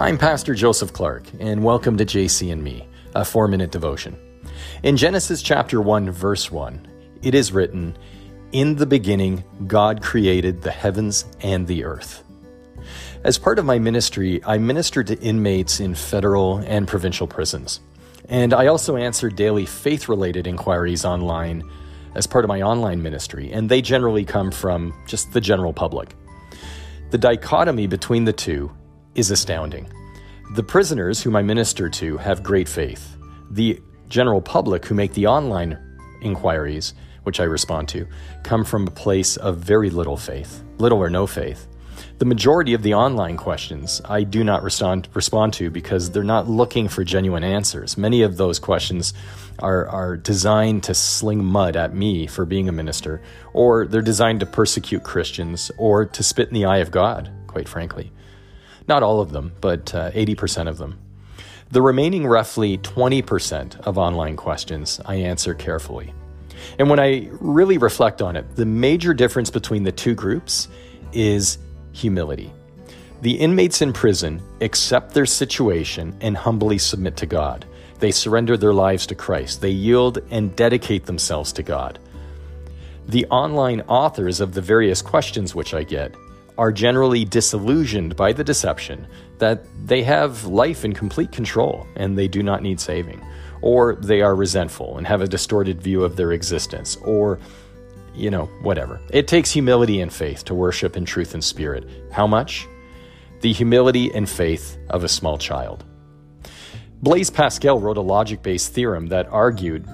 I'm Pastor Joseph Clark, and welcome to JC and Me, a four minute devotion. In Genesis chapter 1, verse 1, it is written, In the beginning, God created the heavens and the earth. As part of my ministry, I minister to inmates in federal and provincial prisons. And I also answer daily faith related inquiries online as part of my online ministry, and they generally come from just the general public. The dichotomy between the two is astounding. The prisoners whom I minister to have great faith. The general public who make the online inquiries, which I respond to, come from a place of very little faith, little or no faith. The majority of the online questions I do not respond, respond to because they're not looking for genuine answers. Many of those questions are, are designed to sling mud at me for being a minister, or they're designed to persecute Christians or to spit in the eye of God, quite frankly. Not all of them, but uh, 80% of them. The remaining roughly 20% of online questions I answer carefully. And when I really reflect on it, the major difference between the two groups is humility. The inmates in prison accept their situation and humbly submit to God. They surrender their lives to Christ. They yield and dedicate themselves to God. The online authors of the various questions which I get are generally disillusioned by the deception that they have life in complete control and they do not need saving, or they are resentful and have a distorted view of their existence, or, you know, whatever. It takes humility and faith to worship in truth and spirit. How much? The humility and faith of a small child. Blaise Pascal wrote a logic based theorem that argued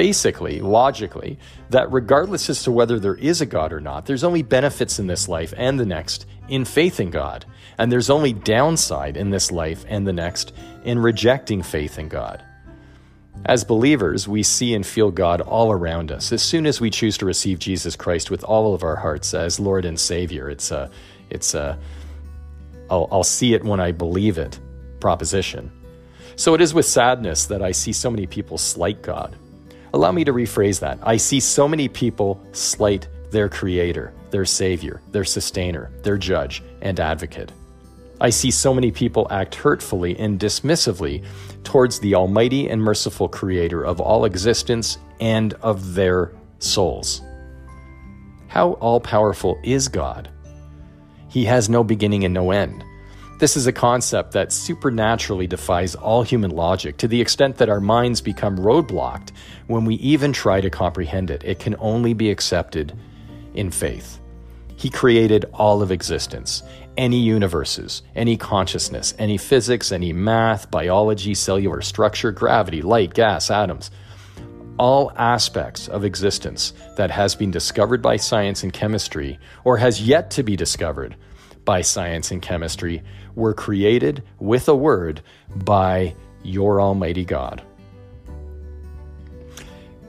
basically, logically, that regardless as to whether there is a God or not, there's only benefits in this life and the next in faith in God. And there's only downside in this life and the next in rejecting faith in God. As believers, we see and feel God all around us. As soon as we choose to receive Jesus Christ with all of our hearts as Lord and Savior, it's a, it's a, I'll, I'll see it when I believe it proposition. So it is with sadness that I see so many people slight God. Allow me to rephrase that. I see so many people slight their Creator, their Savior, their Sustainer, their Judge, and Advocate. I see so many people act hurtfully and dismissively towards the Almighty and merciful Creator of all existence and of their souls. How all powerful is God? He has no beginning and no end. This is a concept that supernaturally defies all human logic to the extent that our minds become roadblocked when we even try to comprehend it. It can only be accepted in faith. He created all of existence, any universes, any consciousness, any physics, any math, biology, cellular structure, gravity, light, gas, atoms. All aspects of existence that has been discovered by science and chemistry, or has yet to be discovered by science and chemistry, were created with a word by your Almighty God.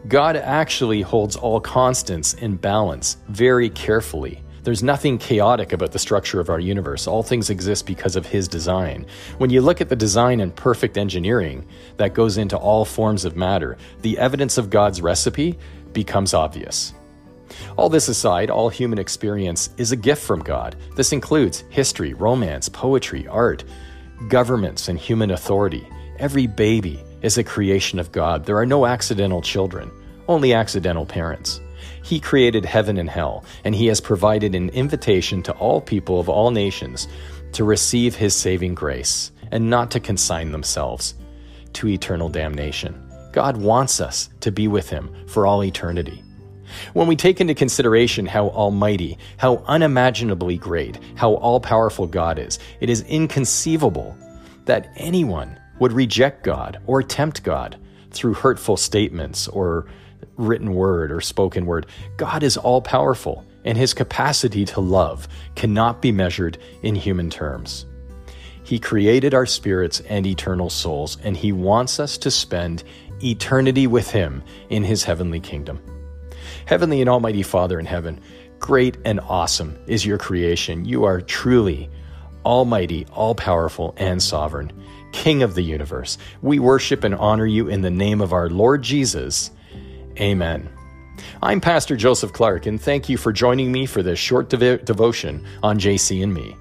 God actually holds all constants in balance very carefully. There's nothing chaotic about the structure of our universe. All things exist because of His design. When you look at the design and perfect engineering that goes into all forms of matter, the evidence of God's recipe becomes obvious. All this aside, all human experience is a gift from God. This includes history, romance, poetry, art, governments, and human authority. Every baby is a creation of God. There are no accidental children, only accidental parents. He created heaven and hell, and He has provided an invitation to all people of all nations to receive His saving grace and not to consign themselves to eternal damnation. God wants us to be with Him for all eternity. When we take into consideration how almighty, how unimaginably great, how all powerful God is, it is inconceivable that anyone would reject God or tempt God through hurtful statements or written word or spoken word. God is all powerful, and his capacity to love cannot be measured in human terms. He created our spirits and eternal souls, and he wants us to spend eternity with him in his heavenly kingdom. Heavenly and Almighty Father in heaven, great and awesome is your creation. You are truly almighty, all powerful, and sovereign, King of the universe. We worship and honor you in the name of our Lord Jesus. Amen. I'm Pastor Joseph Clark, and thank you for joining me for this short dev- devotion on JC and me.